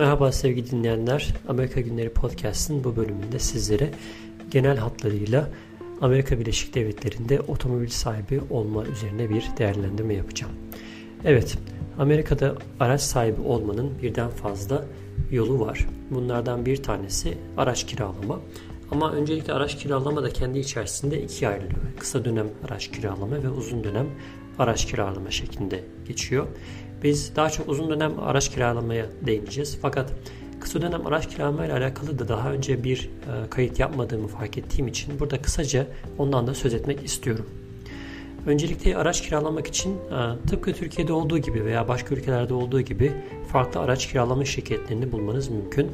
Merhaba sevgili dinleyenler. Amerika Günleri Podcast'ın bu bölümünde sizlere genel hatlarıyla Amerika Birleşik Devletleri'nde otomobil sahibi olma üzerine bir değerlendirme yapacağım. Evet, Amerika'da araç sahibi olmanın birden fazla yolu var. Bunlardan bir tanesi araç kiralama. Ama öncelikle araç kiralama da kendi içerisinde ikiye ayrılıyor. Kısa dönem araç kiralama ve uzun dönem araç kiralama şeklinde geçiyor. Biz daha çok uzun dönem araç kiralamaya değineceğiz. Fakat kısa dönem araç kiralama ile alakalı da daha önce bir e, kayıt yapmadığımı fark ettiğim için burada kısaca ondan da söz etmek istiyorum. Öncelikle araç kiralamak için e, tıpkı Türkiye'de olduğu gibi veya başka ülkelerde olduğu gibi farklı araç kiralama şirketlerini bulmanız mümkün.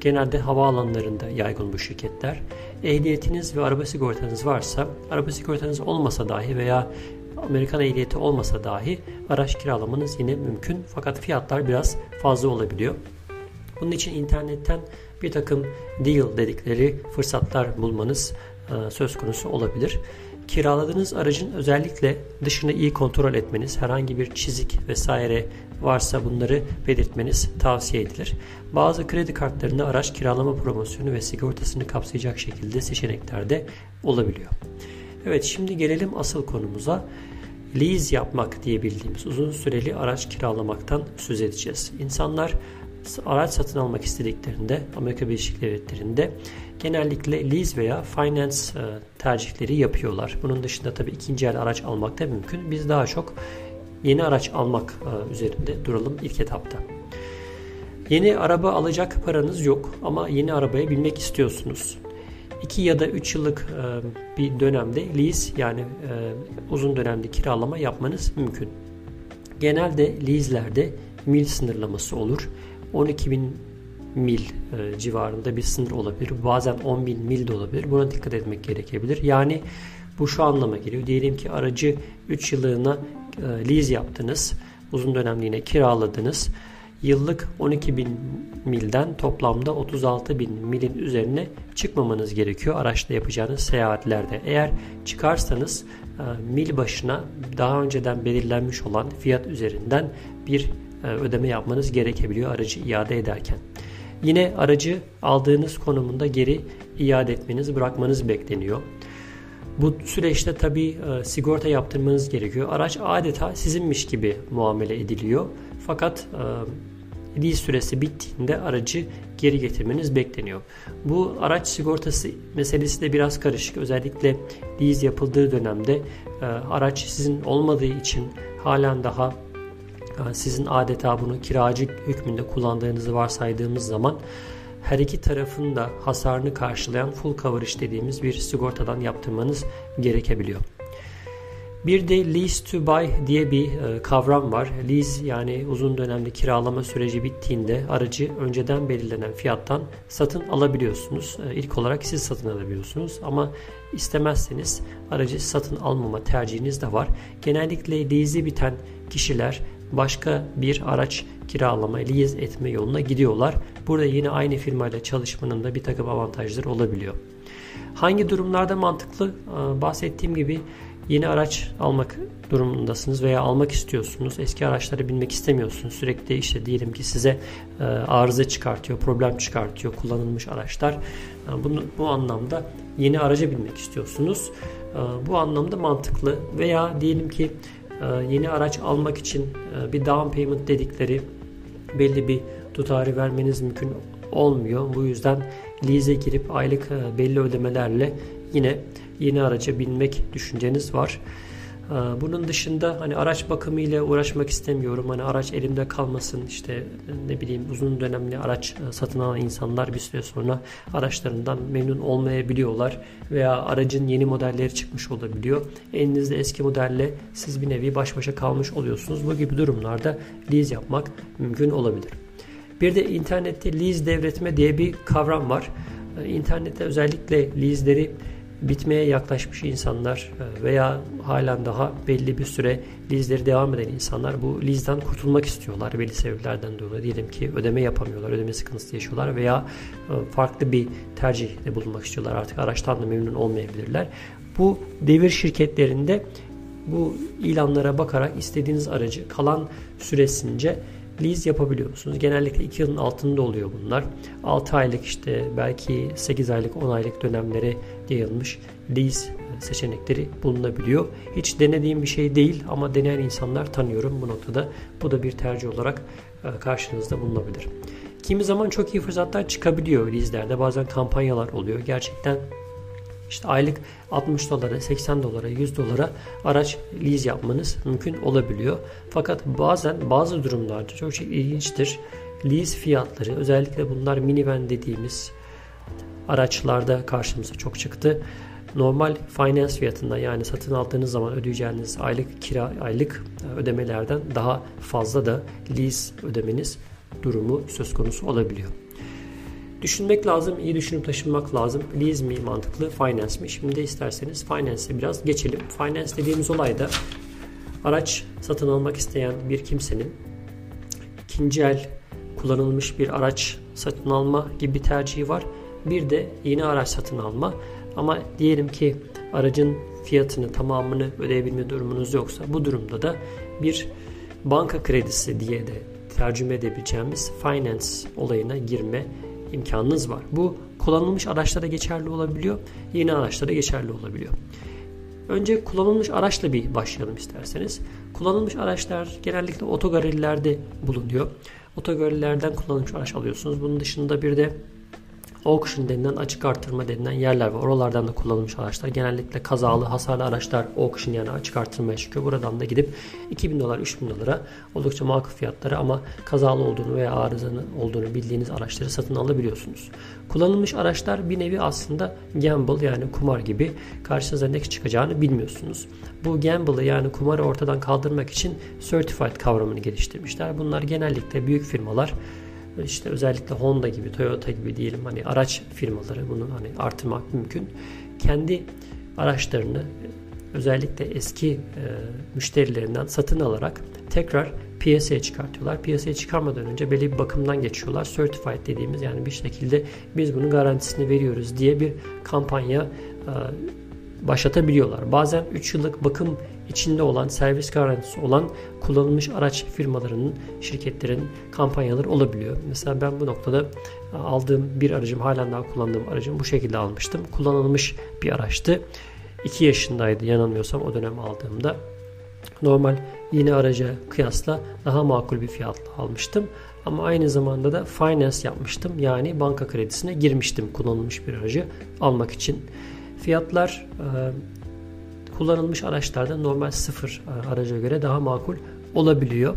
Genelde havaalanlarında yaygın bu şirketler. Ehliyetiniz ve araba sigortanız varsa, araba sigortanız olmasa dahi veya Amerikan ehliyeti olmasa dahi araç kiralamanız yine mümkün. Fakat fiyatlar biraz fazla olabiliyor. Bunun için internetten bir takım deal dedikleri fırsatlar bulmanız e, söz konusu olabilir. Kiraladığınız aracın özellikle dışını iyi kontrol etmeniz, herhangi bir çizik vesaire varsa bunları belirtmeniz tavsiye edilir. Bazı kredi kartlarında araç kiralama promosyonu ve sigortasını kapsayacak şekilde seçenekler de olabiliyor. Evet şimdi gelelim asıl konumuza. Lease yapmak diye bildiğimiz uzun süreli araç kiralamaktan söz edeceğiz. İnsanlar araç satın almak istediklerinde Amerika Birleşik Devletleri'nde genellikle lease veya finance e, tercihleri yapıyorlar. Bunun dışında tabii ikinci el araç almak da mümkün. Biz daha çok yeni araç almak e, üzerinde duralım ilk etapta. Yeni araba alacak paranız yok ama yeni arabaya binmek istiyorsunuz. 2 ya da 3 yıllık e, bir dönemde lease yani e, uzun dönemde kiralama yapmanız mümkün. Genelde lease'lerde mil sınırlaması olur. 12 bin mil e, civarında bir sınır olabilir. Bazen 10 bin mil de olabilir. Buna dikkat etmek gerekebilir. Yani bu şu anlama geliyor. Diyelim ki aracı 3 yıllığına lease yaptınız. Uzun dönemliğine kiraladınız yıllık 12 bin milden toplamda 36 bin milin üzerine çıkmamanız gerekiyor araçla yapacağınız seyahatlerde. Eğer çıkarsanız e, mil başına daha önceden belirlenmiş olan fiyat üzerinden bir e, ödeme yapmanız gerekebiliyor aracı iade ederken. Yine aracı aldığınız konumunda geri iade etmeniz, bırakmanız bekleniyor. Bu süreçte tabi e, sigorta yaptırmanız gerekiyor. Araç adeta sizinmiş gibi muamele ediliyor. Fakat lease süresi bittiğinde aracı geri getirmeniz bekleniyor. Bu araç sigortası meselesi de biraz karışık. Özellikle lease yapıldığı dönemde e, araç sizin olmadığı için halen daha e, sizin adeta bunu kiracı hükmünde kullandığınızı varsaydığımız zaman her iki tarafın da hasarını karşılayan full coverage dediğimiz bir sigortadan yaptırmanız gerekebiliyor. Bir de lease to buy diye bir e, kavram var. Lease yani uzun dönemli kiralama süreci bittiğinde aracı önceden belirlenen fiyattan satın alabiliyorsunuz. E, ilk olarak siz satın alabiliyorsunuz ama istemezseniz aracı satın almama tercihiniz de var. Genellikle lease'i biten kişiler başka bir araç kiralama, lease etme yoluna gidiyorlar. Burada yine aynı firmayla çalışmanın da bir takım avantajları olabiliyor. Hangi durumlarda mantıklı? E, bahsettiğim gibi Yeni araç almak durumundasınız veya almak istiyorsunuz. Eski araçlara binmek istemiyorsunuz. Sürekli işte diyelim ki size e, arıza çıkartıyor, problem çıkartıyor kullanılmış araçlar. E, bunu, bu anlamda yeni araca binmek istiyorsunuz. E, bu anlamda mantıklı. Veya diyelim ki yeni araç almak için bir down payment dedikleri belli bir tutarı vermeniz mümkün olmuyor. Bu yüzden lease'e girip aylık belli ödemelerle yine yeni araca binmek düşünceniz var. Ee, bunun dışında hani araç bakımı ile uğraşmak istemiyorum. Hani araç elimde kalmasın işte ne bileyim uzun dönemli araç e, satın alan insanlar bir süre sonra araçlarından memnun olmayabiliyorlar veya aracın yeni modelleri çıkmış olabiliyor. Elinizde eski modelle siz bir nevi baş başa kalmış oluyorsunuz. Bu gibi durumlarda lease yapmak mümkün olabilir. Bir de internette lease devretme diye bir kavram var. Ee, internette özellikle lease'leri bitmeye yaklaşmış insanlar e, veya halen daha belli bir süre lizleri devam eden insanlar bu lizden kurtulmak istiyorlar belli sebeplerden dolayı. Diyelim ki ödeme yapamıyorlar, ödeme sıkıntısı yaşıyorlar veya e, farklı bir tercihde bulunmak istiyorlar. Artık araçtan da memnun olmayabilirler. Bu devir şirketlerinde bu ilanlara bakarak istediğiniz aracı kalan süresince lease yapabiliyor musunuz? Genellikle 2 yılın altında oluyor bunlar. 6 aylık işte belki 8 aylık 10 aylık dönemlere yayılmış lease seçenekleri bulunabiliyor. Hiç denediğim bir şey değil ama deneyen insanlar tanıyorum bu noktada. Bu da bir tercih olarak e, karşınızda bulunabilir. Kimi zaman çok iyi fırsatlar çıkabiliyor lease'lerde. Bazen kampanyalar oluyor. Gerçekten işte aylık 60 dolara, 80 dolara, 100 dolara araç lease yapmanız mümkün olabiliyor. Fakat bazen bazı durumlarda çok şey ilginçtir. Lease fiyatları özellikle bunlar minivan dediğimiz araçlarda karşımıza çok çıktı. Normal finance fiyatından yani satın aldığınız zaman ödeyeceğiniz aylık kira aylık ödemelerden daha fazla da lease ödemeniz durumu söz konusu olabiliyor. Düşünmek lazım, iyi düşünüp taşınmak lazım. Lease mi mantıklı, finance mi? Şimdi isterseniz finance'e biraz geçelim. Finance dediğimiz olay da araç satın almak isteyen bir kimsenin ikinci el kullanılmış bir araç satın alma gibi bir tercihi var. Bir de yeni araç satın alma. Ama diyelim ki aracın fiyatını tamamını ödeyebilme durumunuz yoksa bu durumda da bir banka kredisi diye de tercüme edebileceğimiz finance olayına girme imkanınız var. Bu kullanılmış araçlara geçerli olabiliyor, yeni araçlara geçerli olabiliyor. Önce kullanılmış araçla bir başlayalım isterseniz. Kullanılmış araçlar genellikle otogarilerde bulunuyor. Otogarilerden kullanılmış araç alıyorsunuz. Bunun dışında bir de auction denilen açık artırma denilen yerler var. Oralardan da kullanılmış araçlar. Genellikle kazalı, hasarlı araçlar auction yani açık artırmaya çıkıyor. Buradan da gidip 2000 dolar, 3000 dolara oldukça makul fiyatları ama kazalı olduğunu veya arızanın olduğunu bildiğiniz araçları satın alabiliyorsunuz. Kullanılmış araçlar bir nevi aslında gamble yani kumar gibi karşınıza ne çıkacağını bilmiyorsunuz. Bu gamble'ı yani kumarı ortadan kaldırmak için certified kavramını geliştirmişler. Bunlar genellikle büyük firmalar işte özellikle Honda gibi, Toyota gibi diyelim hani araç firmaları bunu hani artırmak mümkün. Kendi araçlarını özellikle eski e, müşterilerinden satın alarak tekrar piyasaya çıkartıyorlar. Piyasaya çıkarmadan önce belli bir bakımdan geçiyorlar. Certified dediğimiz yani bir şekilde biz bunun garantisini veriyoruz diye bir kampanya e, başlatabiliyorlar. Bazen 3 yıllık bakım içinde olan, servis garantisi olan kullanılmış araç firmalarının, şirketlerin kampanyaları olabiliyor. Mesela ben bu noktada e, aldığım bir aracım, halen daha kullandığım aracım bu şekilde almıştım. Kullanılmış bir araçtı. 2 yaşındaydı yanılmıyorsam o dönem aldığımda. Normal yeni araca kıyasla daha makul bir fiyatla almıştım. Ama aynı zamanda da finance yapmıştım. Yani banka kredisine girmiştim kullanılmış bir aracı almak için. Fiyatlar e, kullanılmış araçlarda normal sıfır e, araca göre daha makul olabiliyor.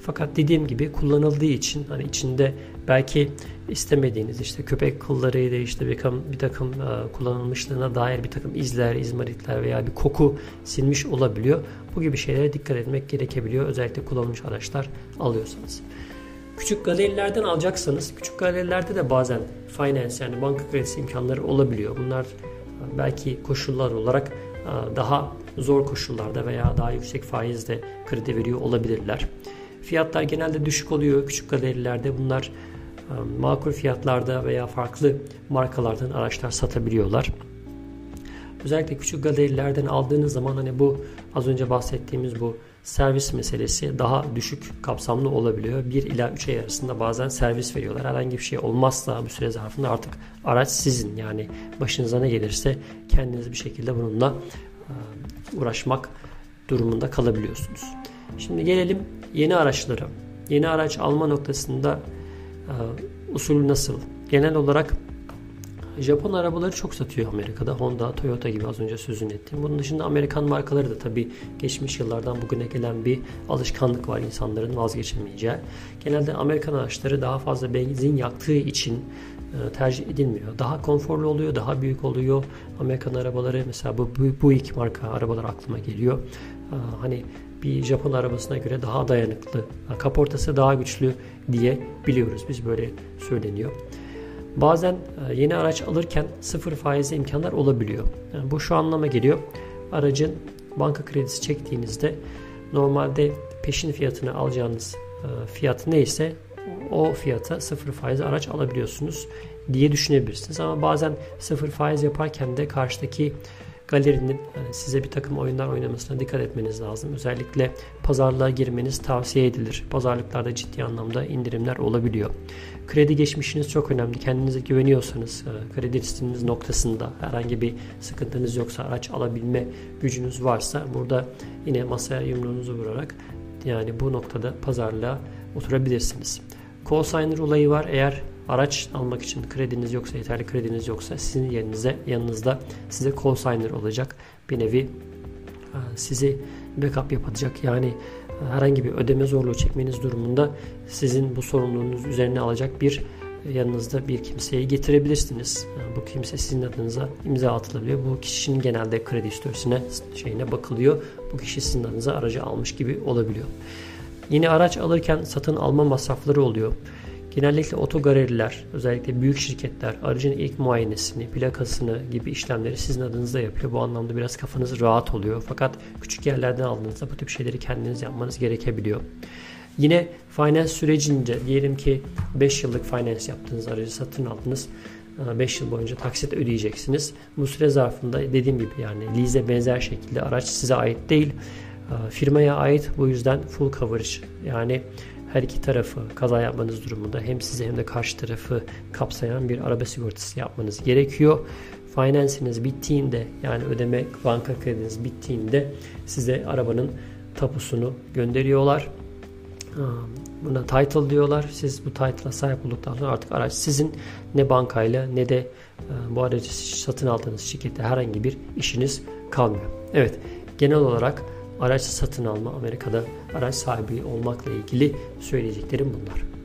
Fakat dediğim gibi kullanıldığı için hani içinde belki istemediğiniz işte köpek kıllarıyla işte bir takım, bir takım e, kullanılmışlığına dair bir takım izler, izmaritler veya bir koku silmiş olabiliyor. Bu gibi şeylere dikkat etmek gerekebiliyor. Özellikle kullanılmış araçlar alıyorsanız. Küçük galerilerden alacaksanız küçük galerilerde de bazen finance yani banka kredisi imkanları olabiliyor. Bunlar belki koşullar olarak e, daha zor koşullarda veya daha yüksek faizle kredi veriyor olabilirler. Fiyatlar genelde düşük oluyor küçük galerilerde. Bunlar e, makul fiyatlarda veya farklı markalardan araçlar satabiliyorlar. Özellikle küçük galerilerden aldığınız zaman hani bu az önce bahsettiğimiz bu servis meselesi daha düşük kapsamlı olabiliyor. 1 ila 3 ay arasında bazen servis veriyorlar. Herhangi bir şey olmazsa bu süre zarfında artık araç sizin. Yani başınıza ne gelirse kendiniz bir şekilde bununla uğraşmak durumunda kalabiliyorsunuz. Şimdi gelelim yeni araçlara. Yeni araç alma noktasında usulü nasıl? Genel olarak Japon arabaları çok satıyor Amerika'da. Honda, Toyota gibi az önce sözünü ettim. Bunun dışında Amerikan markaları da tabii geçmiş yıllardan bugüne gelen bir alışkanlık var insanların vazgeçemeyeceği. Genelde Amerikan araçları daha fazla benzin yaktığı için e, tercih edilmiyor. Daha konforlu oluyor, daha büyük oluyor. Amerikan arabaları mesela bu Buick marka arabalar aklıma geliyor. E, hani bir Japon arabasına göre daha dayanıklı, kaportası daha güçlü diye biliyoruz. Biz böyle söyleniyor. Bazen e, yeni araç alırken sıfır faizli imkanlar olabiliyor. Yani bu şu anlama geliyor. Aracın banka kredisi çektiğinizde normalde peşin fiyatını alacağınız e, fiyat neyse o fiyata sıfır faiz araç alabiliyorsunuz diye düşünebilirsiniz. Ama bazen sıfır faiz yaparken de karşıdaki galerinin size bir takım oyunlar oynamasına dikkat etmeniz lazım. Özellikle pazarlığa girmeniz tavsiye edilir. Pazarlıklarda ciddi anlamda indirimler olabiliyor. Kredi geçmişiniz çok önemli. Kendinize güveniyorsanız, e, kredi listiniz noktasında herhangi bir sıkıntınız yoksa, araç alabilme gücünüz varsa burada yine masaya yumruğunuzu vurarak yani bu noktada pazarlığa oturabilirsiniz. Co-signer olayı var. Eğer araç almak için krediniz yoksa, yeterli krediniz yoksa sizin yerinize yanınızda size co-signer olacak. Bir nevi e, sizi backup yapacak. Yani e, herhangi bir ödeme zorluğu çekmeniz durumunda sizin bu sorumluluğunuz üzerine alacak bir e, yanınızda bir kimseyi getirebilirsiniz. Bu kimse sizin adınıza imza atılabiliyor. Bu kişinin genelde kredi historisine şeyine bakılıyor. Bu kişi sizin adınıza aracı almış gibi olabiliyor. Yeni araç alırken satın alma masrafları oluyor. Genellikle otogaleriler, özellikle büyük şirketler aracın ilk muayenesini, plakasını gibi işlemleri sizin adınızda yapıyor. Bu anlamda biraz kafanız rahat oluyor. Fakat küçük yerlerden aldığınızda bu tip şeyleri kendiniz yapmanız gerekebiliyor. Yine finance sürecince diyelim ki 5 yıllık finance yaptığınız aracı satın aldınız. 5 yıl boyunca taksit ödeyeceksiniz. Bu süre zarfında dediğim gibi yani lease'e benzer şekilde araç size ait değil. Firmaya ait bu yüzden full coverage yani her iki tarafı kaza yapmanız durumunda hem sizi hem de karşı tarafı kapsayan bir araba sigortası yapmanız gerekiyor. Finance'iniz bittiğinde yani ödeme banka krediniz bittiğinde size arabanın tapusunu gönderiyorlar. Buna title diyorlar. Siz bu title'a sahip olduktan sonra artık araç sizin ne bankayla ne de bu aracı satın aldığınız şirkette herhangi bir işiniz kalmıyor. Evet genel olarak araç satın alma Amerika'da araç sahibi olmakla ilgili söyleyeceklerim bunlar.